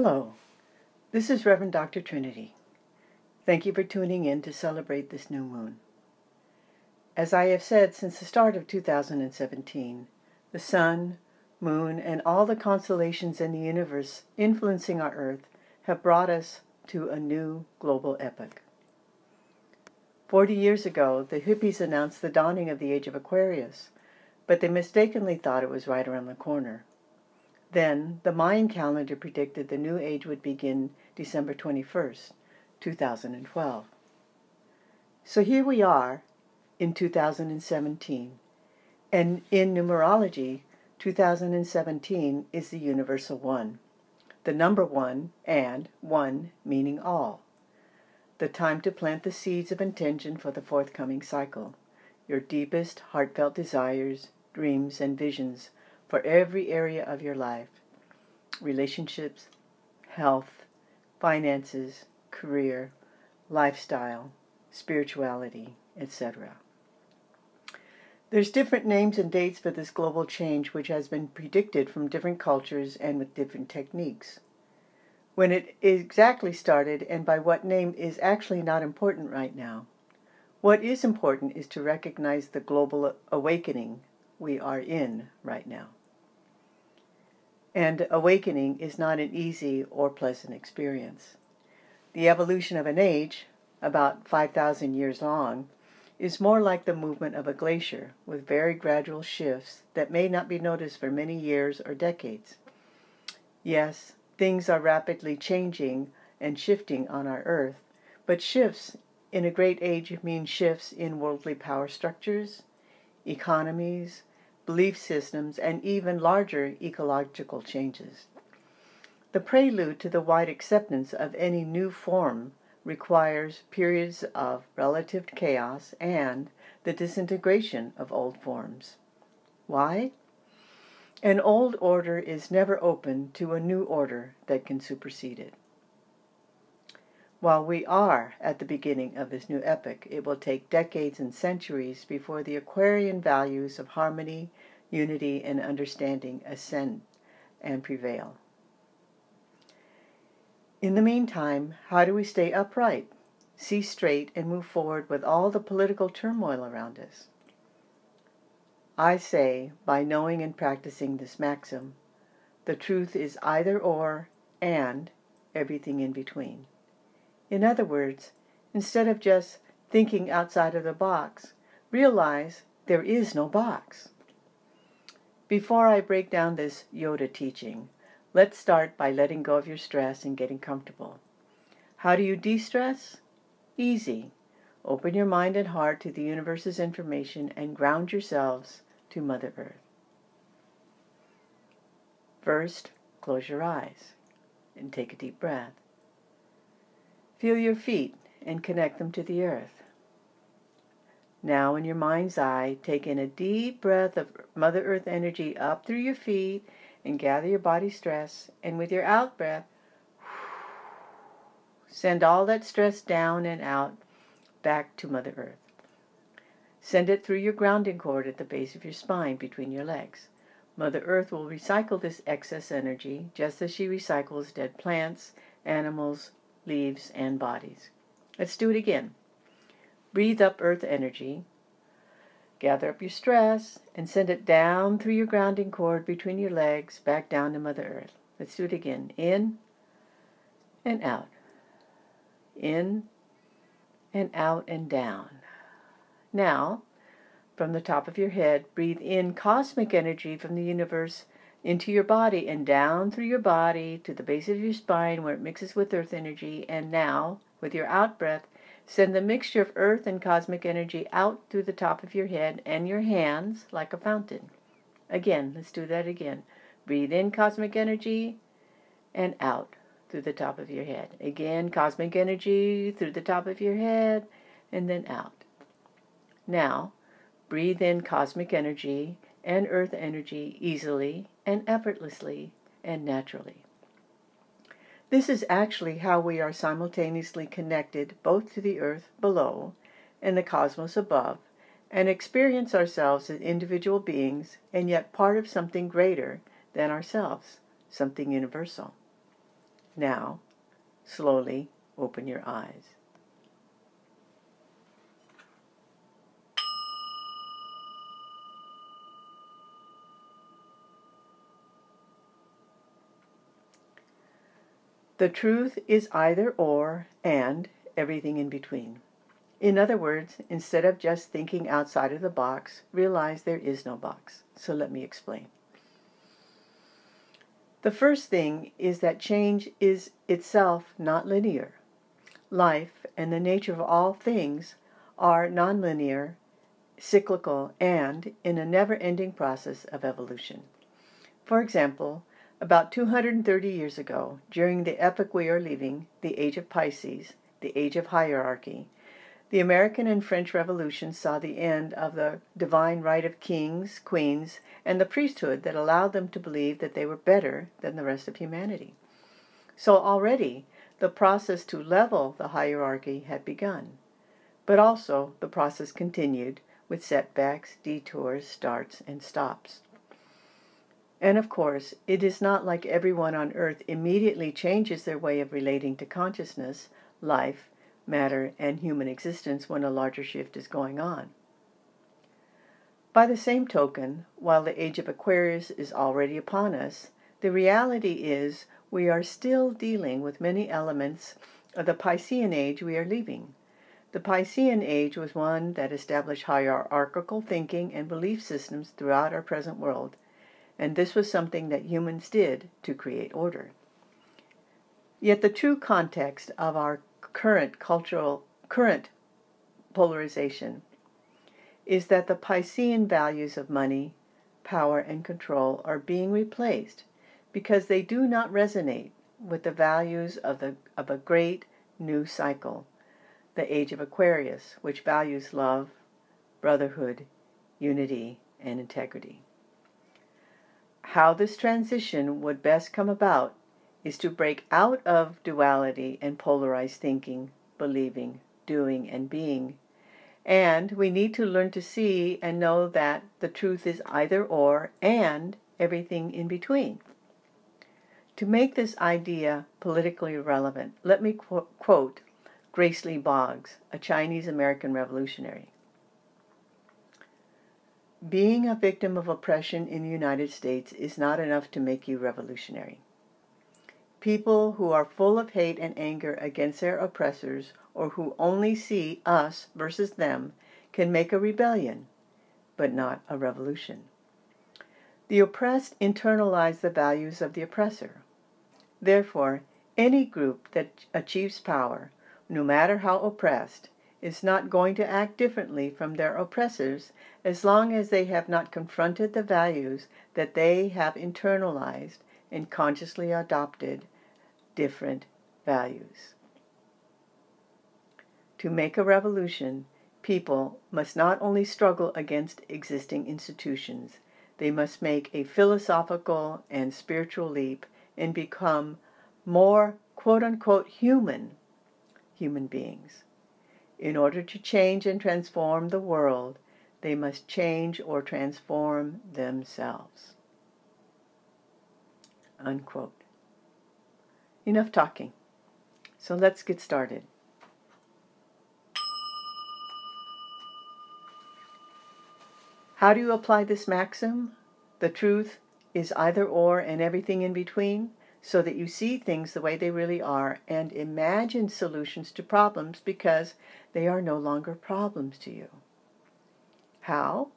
Hello, this is Reverend Dr. Trinity. Thank you for tuning in to celebrate this new moon. As I have said since the start of 2017, the sun, moon, and all the constellations in the universe influencing our Earth have brought us to a new global epoch. Forty years ago, the hippies announced the dawning of the age of Aquarius, but they mistakenly thought it was right around the corner. Then, the Mayan calendar predicted the new age would begin December 21st, 2012. So here we are in 2017, and in numerology, 2017 is the universal one, the number one, and one meaning all. The time to plant the seeds of intention for the forthcoming cycle, your deepest heartfelt desires, dreams, and visions for every area of your life relationships, health, finances, career, lifestyle, spirituality, etc. There's different names and dates for this global change which has been predicted from different cultures and with different techniques. When it exactly started and by what name is actually not important right now. What is important is to recognize the global awakening we are in right now. And awakening is not an easy or pleasant experience. The evolution of an age, about 5,000 years long, is more like the movement of a glacier, with very gradual shifts that may not be noticed for many years or decades. Yes, things are rapidly changing and shifting on our earth, but shifts in a great age mean shifts in worldly power structures, economies, belief systems, and even larger ecological changes. The prelude to the wide acceptance of any new form requires periods of relative chaos and the disintegration of old forms. Why? An old order is never open to a new order that can supersede it. While we are at the beginning of this new epoch, it will take decades and centuries before the Aquarian values of harmony, unity, and understanding ascend and prevail. In the meantime, how do we stay upright, see straight, and move forward with all the political turmoil around us? I say, by knowing and practicing this maxim, the truth is either or and everything in between. In other words, instead of just thinking outside of the box, realize there is no box. Before I break down this Yoda teaching, let's start by letting go of your stress and getting comfortable. How do you de stress? Easy. Open your mind and heart to the universe's information and ground yourselves to Mother Earth. First, close your eyes and take a deep breath. Feel your feet and connect them to the earth. Now, in your mind's eye, take in a deep breath of Mother Earth energy up through your feet and gather your body stress. And with your out breath, send all that stress down and out back to Mother Earth. Send it through your grounding cord at the base of your spine between your legs. Mother Earth will recycle this excess energy just as she recycles dead plants, animals, leaves, and bodies. Let's do it again. Breathe up earth energy. Gather up your stress and send it down through your grounding cord between your legs back down to Mother Earth. Let's do it again. In and out. In and out and down. Now, from the top of your head, breathe in cosmic energy from the universe into your body and down through your body to the base of your spine where it mixes with earth energy. And now, with your out breath, send the mixture of earth and cosmic energy out through the top of your head and your hands like a fountain. Again, let's do that again. Breathe in cosmic energy and out through the top of your head. Again, cosmic energy through the top of your head and then out. Now, breathe in cosmic energy and earth energy easily and effortlessly and naturally. This is actually how we are simultaneously connected both to the earth below and the cosmos above, and experience ourselves as individual beings and yet part of something greater than ourselves, something universal. Now, slowly open your eyes. The truth is either or and everything in between. In other words, instead of just thinking outside of the box, realize there is no box. So let me explain. The first thing is that change is itself not linear. Life and the nature of all things are nonlinear, cyclical, and in a never ending process of evolution. For example, about 230 years ago, during the epoch we are leaving, the age of Pisces, the age of hierarchy, the American and French revolutions saw the end of the divine right of kings, queens, and the priesthood that allowed them to believe that they were better than the rest of humanity. So already the process to level the hierarchy had begun. But also the process continued with setbacks, detours, starts, and stops. And of course, it is not like everyone on earth immediately changes their way of relating to consciousness, life, matter, and human existence when a larger shift is going on. By the same token, while the age of Aquarius is already upon us, the reality is we are still dealing with many elements of the Piscean age we are leaving. The Piscean age was one that established hierarchical thinking and belief systems throughout our present world and this was something that humans did to create order. Yet the true context of our current cultural current polarization is that the Piscean values of money, power, and control are being replaced because they do not resonate with the values of, the, of a great new cycle, the age of Aquarius, which values love, brotherhood, unity, and integrity. How this transition would best come about is to break out of duality and polarized thinking, believing, doing, and being. And we need to learn to see and know that the truth is either or and everything in between. To make this idea politically relevant, let me qu- quote Grace Lee Boggs, a Chinese American revolutionary. Being a victim of oppression in the United States is not enough to make you revolutionary. People who are full of hate and anger against their oppressors or who only see us versus them can make a rebellion, but not a revolution. The oppressed internalize the values of the oppressor. Therefore, any group that achieves power, no matter how oppressed, is not going to act differently from their oppressors as long as they have not confronted the values that they have internalized and consciously adopted different values. To make a revolution, people must not only struggle against existing institutions, they must make a philosophical and spiritual leap and become more quote unquote human human beings. In order to change and transform the world, they must change or transform themselves. Unquote. Enough talking. So let's get started. How do you apply this maxim? The truth is either or and everything in between? So that you see things the way they really are and imagine solutions to problems because they are no longer problems to you. How?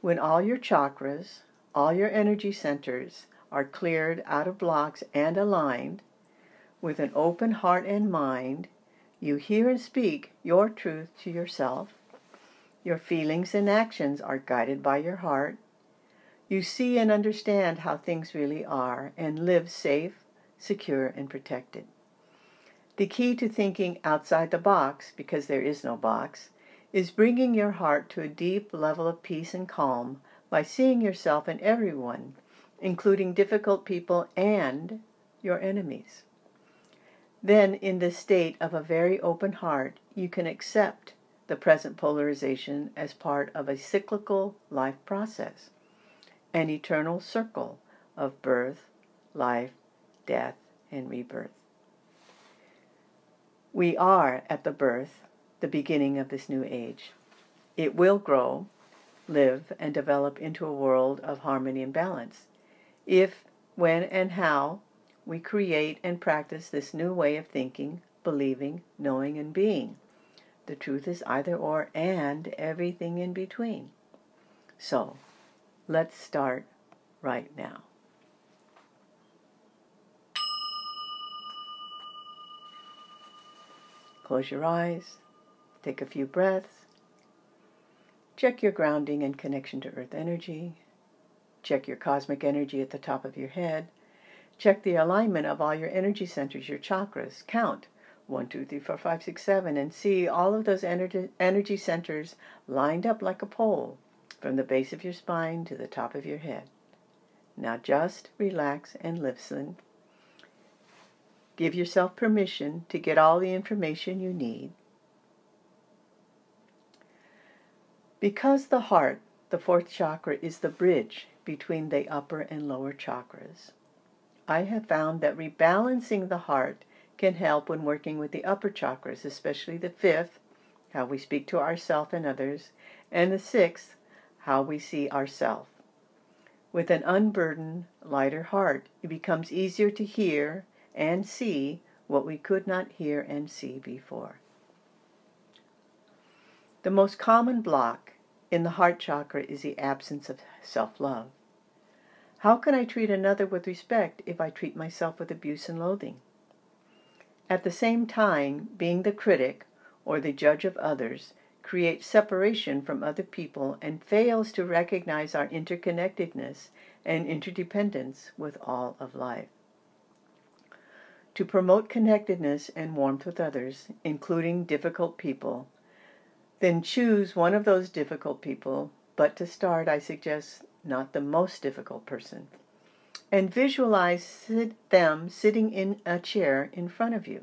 When all your chakras, all your energy centers are cleared out of blocks and aligned, with an open heart and mind, you hear and speak your truth to yourself. Your feelings and actions are guided by your heart, you see and understand how things really are and live safe, secure, and protected. The key to thinking outside the box, because there is no box, is bringing your heart to a deep level of peace and calm by seeing yourself and everyone, including difficult people and your enemies. Then, in this state of a very open heart, you can accept the present polarization as part of a cyclical life process an eternal circle of birth, life, death, and rebirth. We are at the birth, the beginning of this new age. It will grow, live, and develop into a world of harmony and balance if, when, and how we create and practice this new way of thinking, believing, knowing, and being. The truth is either or and everything in between. So, let's start right now. Close your eyes, take a few breaths, check your grounding and connection to earth energy, check your cosmic energy at the top of your head, check the alignment of all your energy centers, your chakras, count. 1, 2, 3, 4, 5, 6, 7, and see all of those energy, energy centers lined up like a pole from the base of your spine to the top of your head. Now just relax and listen. Give yourself permission to get all the information you need. Because the heart, the fourth chakra, is the bridge between the upper and lower chakras, I have found that rebalancing the heart can help when working with the upper chakras, especially the fifth, how we speak to ourselves and others, and the sixth, how we see ourselves. With an unburdened, lighter heart, it becomes easier to hear and see what we could not hear and see before. The most common block in the heart chakra is the absence of self love. How can I treat another with respect if I treat myself with abuse and loathing? At the same time, being the critic or the judge of others creates separation from other people and fails to recognize our interconnectedness and interdependence with all of life. To promote connectedness and warmth with others, including difficult people, then choose one of those difficult people, but to start, I suggest not the most difficult person and visualize them sitting in a chair in front of you.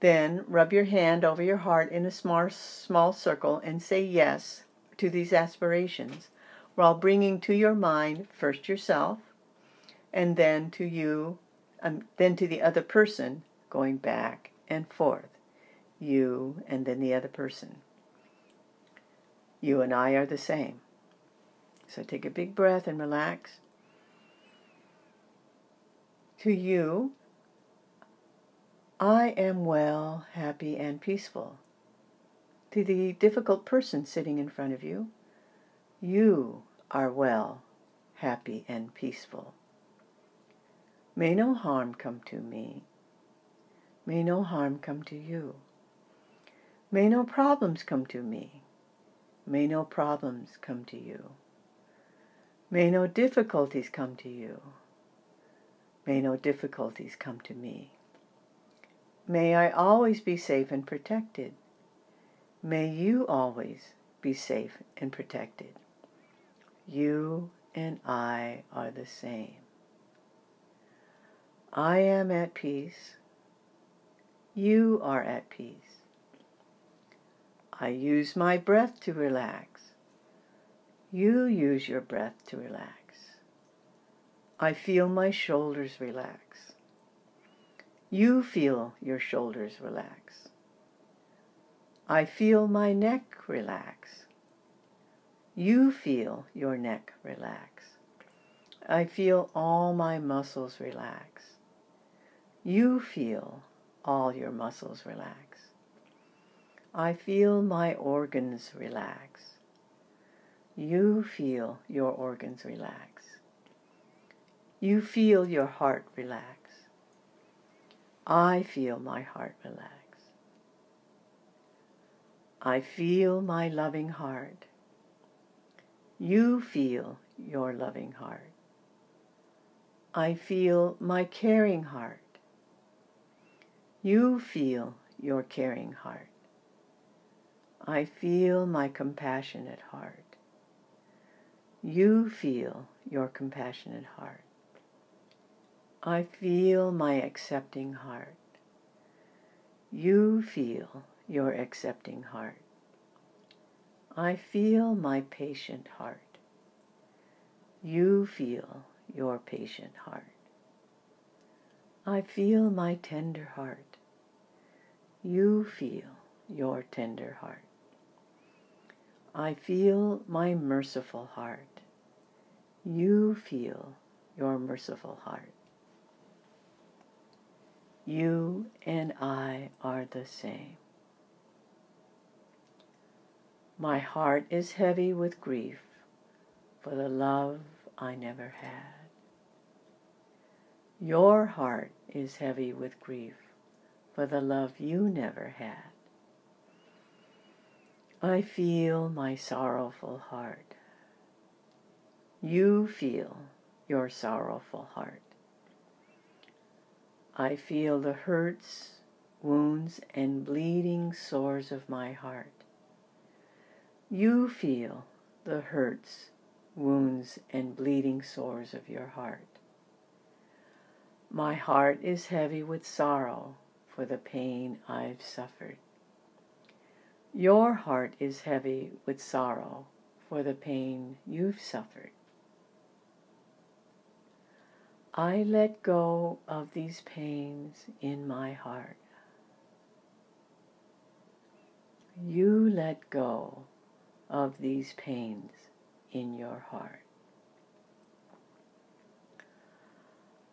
Then rub your hand over your heart in a small, small circle and say yes to these aspirations while bringing to your mind first yourself and then to you, um, then to the other person, going back and forth. You and then the other person. You and I are the same. So take a big breath and relax to you, I am well, happy, and peaceful. To the difficult person sitting in front of you, you are well, happy, and peaceful. May no harm come to me. May no harm come to you. May no problems come to me. May no problems come to you. May no difficulties come to you. May no difficulties come to me. May I always be safe and protected. May you always be safe and protected. You and I are the same. I am at peace. You are at peace. I use my breath to relax. You use your breath to relax. I feel my shoulders relax. You feel your shoulders relax. I feel my neck relax. You feel your neck relax. I feel all my muscles relax. You feel all your muscles relax. I feel my organs relax. You feel your organs relax. You feel your heart relax. I feel my heart relax. I feel my loving heart. You feel your loving heart. I feel my caring heart. You feel your caring heart. I feel my compassionate heart. You feel your compassionate heart. I feel my accepting heart. You feel your accepting heart. I feel my patient heart. You feel your patient heart. I feel my tender heart. You feel your tender heart. I feel my merciful heart. You feel your merciful heart. You and I are the same. My heart is heavy with grief for the love I never had. Your heart is heavy with grief for the love you never had. I feel my sorrowful heart. You feel your sorrowful heart. I feel the hurts, wounds, and bleeding sores of my heart. You feel the hurts, wounds, and bleeding sores of your heart. My heart is heavy with sorrow for the pain I've suffered. Your heart is heavy with sorrow for the pain you've suffered. I let go of these pains in my heart. You let go of these pains in your heart.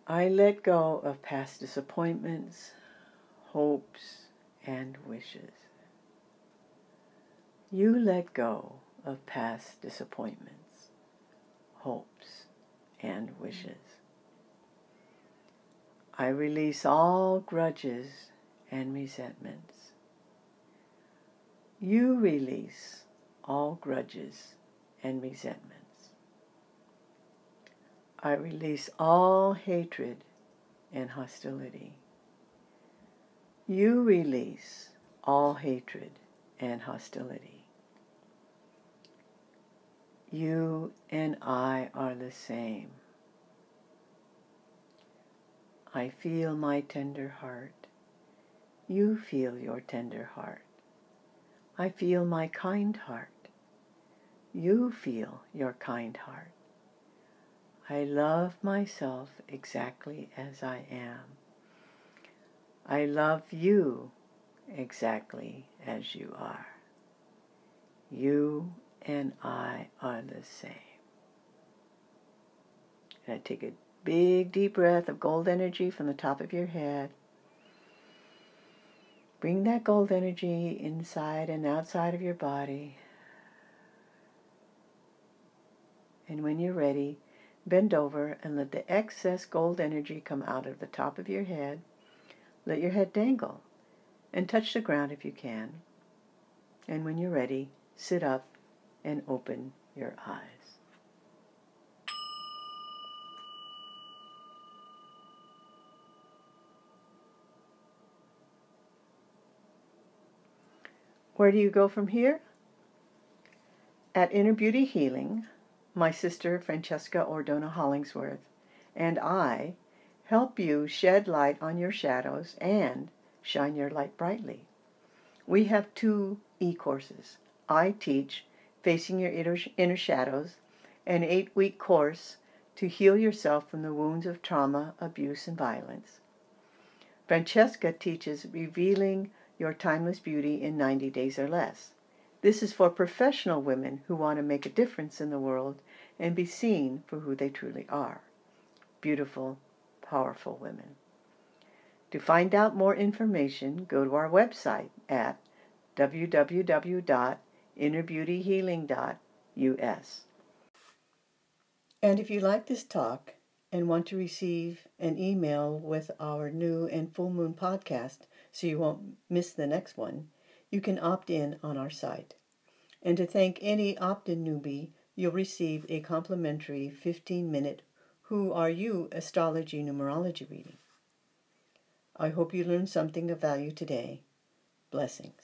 I let go of past disappointments, hopes, and wishes. You let go of past disappointments, hopes, and wishes. I release all grudges and resentments. You release all grudges and resentments. I release all hatred and hostility. You release all hatred and hostility. You and I are the same. I feel my tender heart. You feel your tender heart. I feel my kind heart. You feel your kind heart. I love myself exactly as I am. I love you exactly as you are. You and I are the same. And I take a Big deep breath of gold energy from the top of your head. Bring that gold energy inside and outside of your body. And when you're ready, bend over and let the excess gold energy come out of the top of your head. Let your head dangle and touch the ground if you can. And when you're ready, sit up and open your eyes. Where do you go from here? At Inner Beauty Healing, my sister Francesca Ordona Hollingsworth and I help you shed light on your shadows and shine your light brightly. We have two e-courses. I teach Facing Your Inner Shadows, an eight-week course to heal yourself from the wounds of trauma, abuse, and violence. Francesca teaches Revealing your timeless beauty in 90 days or less. This is for professional women who want to make a difference in the world and be seen for who they truly are. Beautiful, powerful women. To find out more information, go to our website at www.innerbeautyhealing.us. And if you like this talk and want to receive an email with our new and full moon podcast, so you won't miss the next one, you can opt in on our site. And to thank any opt in newbie, you'll receive a complimentary 15 minute Who Are You astrology numerology reading. I hope you learned something of value today. Blessings.